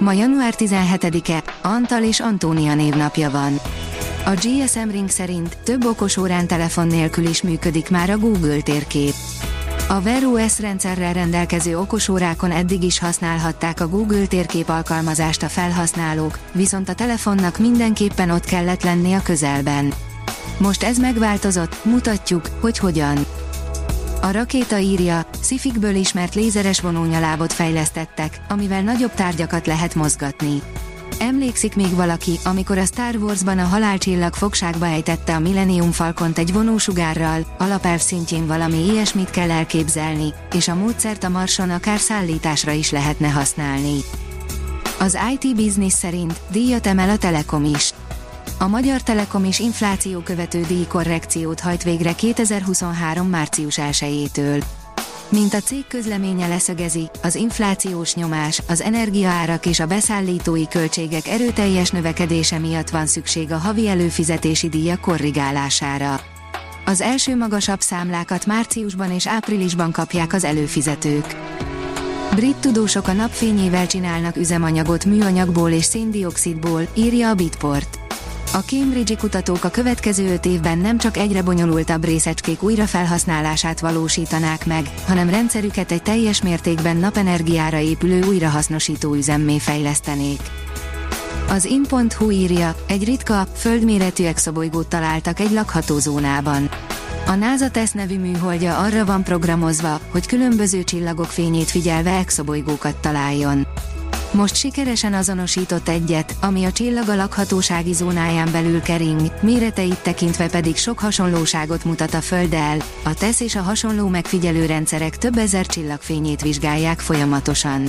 Ma január 17-e, Antal és Antónia névnapja van. A GSM Ring szerint több okos órán telefon nélkül is működik már a Google térkép. A Wear OS rendszerrel rendelkező okosórákon eddig is használhatták a Google térkép alkalmazást a felhasználók, viszont a telefonnak mindenképpen ott kellett lenni a közelben. Most ez megváltozott, mutatjuk, hogy hogyan. A rakéta írja, szifikből ismert lézeres vonónyalábot fejlesztettek, amivel nagyobb tárgyakat lehet mozgatni. Emlékszik még valaki, amikor a Star Wars-ban a halálcsillag fogságba ejtette a Millennium Falcont egy vonósugárral, alapelv szintjén valami ilyesmit kell elképzelni, és a módszert a Marson akár szállításra is lehetne használni. Az IT Business szerint díjat emel a Telekom is. A Magyar Telekom is infláció követő díjkorrekciót hajt végre 2023. március 1-től. Mint a cég közleménye leszögezi, az inflációs nyomás, az energiaárak és a beszállítói költségek erőteljes növekedése miatt van szükség a havi előfizetési díja korrigálására. Az első magasabb számlákat márciusban és áprilisban kapják az előfizetők. Brit tudósok a napfényével csinálnak üzemanyagot műanyagból és széndiokszidból, írja a Bitport. A Cambridge-i kutatók a következő öt évben nem csak egyre bonyolultabb részecskék újrafelhasználását valósítanák meg, hanem rendszerüket egy teljes mértékben napenergiára épülő újrahasznosító üzemmé fejlesztenék. Az in.hu írja, egy ritka, földméretű exobolygót találtak egy lakható zónában. A NASA TESZ nevű műholdja arra van programozva, hogy különböző csillagok fényét figyelve exobolygókat találjon. Most sikeresen azonosított egyet, ami a csillag a lakhatósági zónáján belül kering, méreteit tekintve pedig sok hasonlóságot mutat a Földdel. A TESZ és a hasonló megfigyelő rendszerek több ezer csillagfényét vizsgálják folyamatosan.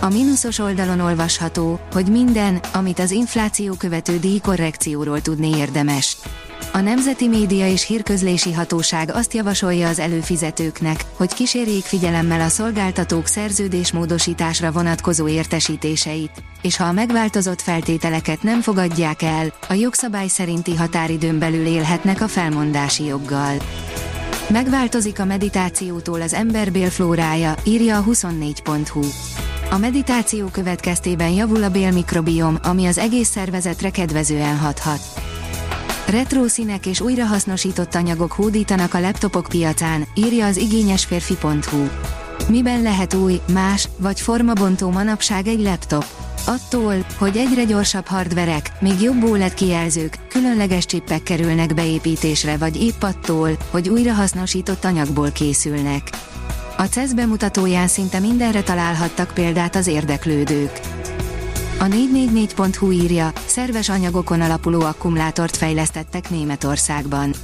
A mínuszos oldalon olvasható, hogy minden, amit az infláció követő díjkorrekcióról tudni érdemes. A Nemzeti Média és Hírközlési Hatóság azt javasolja az előfizetőknek, hogy kísérjék figyelemmel a szolgáltatók szerződésmódosításra vonatkozó értesítéseit, és ha a megváltozott feltételeket nem fogadják el, a jogszabály szerinti határidőn belül élhetnek a felmondási joggal. Megváltozik a meditációtól az ember bélflórája, írja a 24.hu. A meditáció következtében javul a bélmikrobiom, ami az egész szervezetre kedvezően hathat. Retro színek és újrahasznosított anyagok hódítanak a laptopok piacán, írja az igényesférfi.hu. Miben lehet új, más vagy formabontó manapság egy laptop? Attól, hogy egyre gyorsabb hardverek, még jobb OLED kijelzők, különleges csippek kerülnek beépítésre vagy épp attól, hogy újrahasznosított anyagból készülnek. A CESZ bemutatóján szinte mindenre találhattak példát az érdeklődők. A 444.hu írja, szerves anyagokon alapuló akkumulátort fejlesztettek Németországban.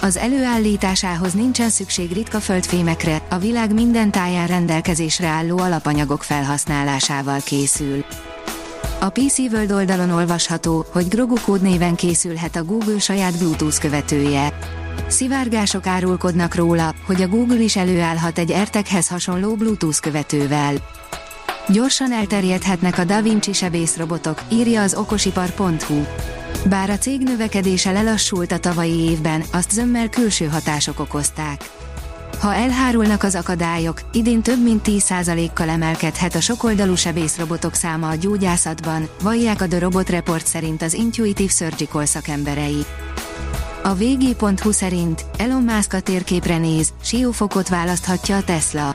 Az előállításához nincsen szükség ritka földfémekre, a világ minden táján rendelkezésre álló alapanyagok felhasználásával készül. A PC World oldalon olvasható, hogy Grogu kódnéven készülhet a Google saját Bluetooth követője. Szivárgások árulkodnak róla, hogy a Google is előállhat egy AirTaghez hasonló Bluetooth követővel. Gyorsan elterjedhetnek a Da Vinci sebészrobotok, írja az okosipar.hu. Bár a cég növekedése lelassult a tavalyi évben, azt zömmel külső hatások okozták. Ha elhárulnak az akadályok, idén több mint 10%-kal emelkedhet a sokoldalú sebészrobotok száma a gyógyászatban, vallják a The Robot Report szerint az Intuitive Surgical szakemberei. A vg.hu szerint Elon Musk a térképre néz, siófokot választhatja a Tesla.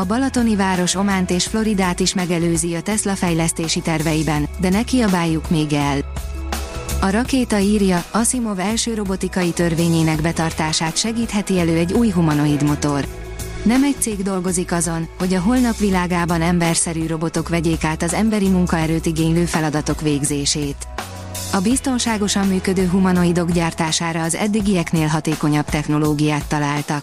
A balatoni város Ománt és Floridát is megelőzi a Tesla fejlesztési terveiben, de ne kiabáljuk még el. A rakéta írja, Asimov első robotikai törvényének betartását segítheti elő egy új humanoid motor. Nem egy cég dolgozik azon, hogy a holnap világában emberszerű robotok vegyék át az emberi munkaerőt igénylő feladatok végzését. A biztonságosan működő humanoidok gyártására az eddigieknél hatékonyabb technológiát találtak.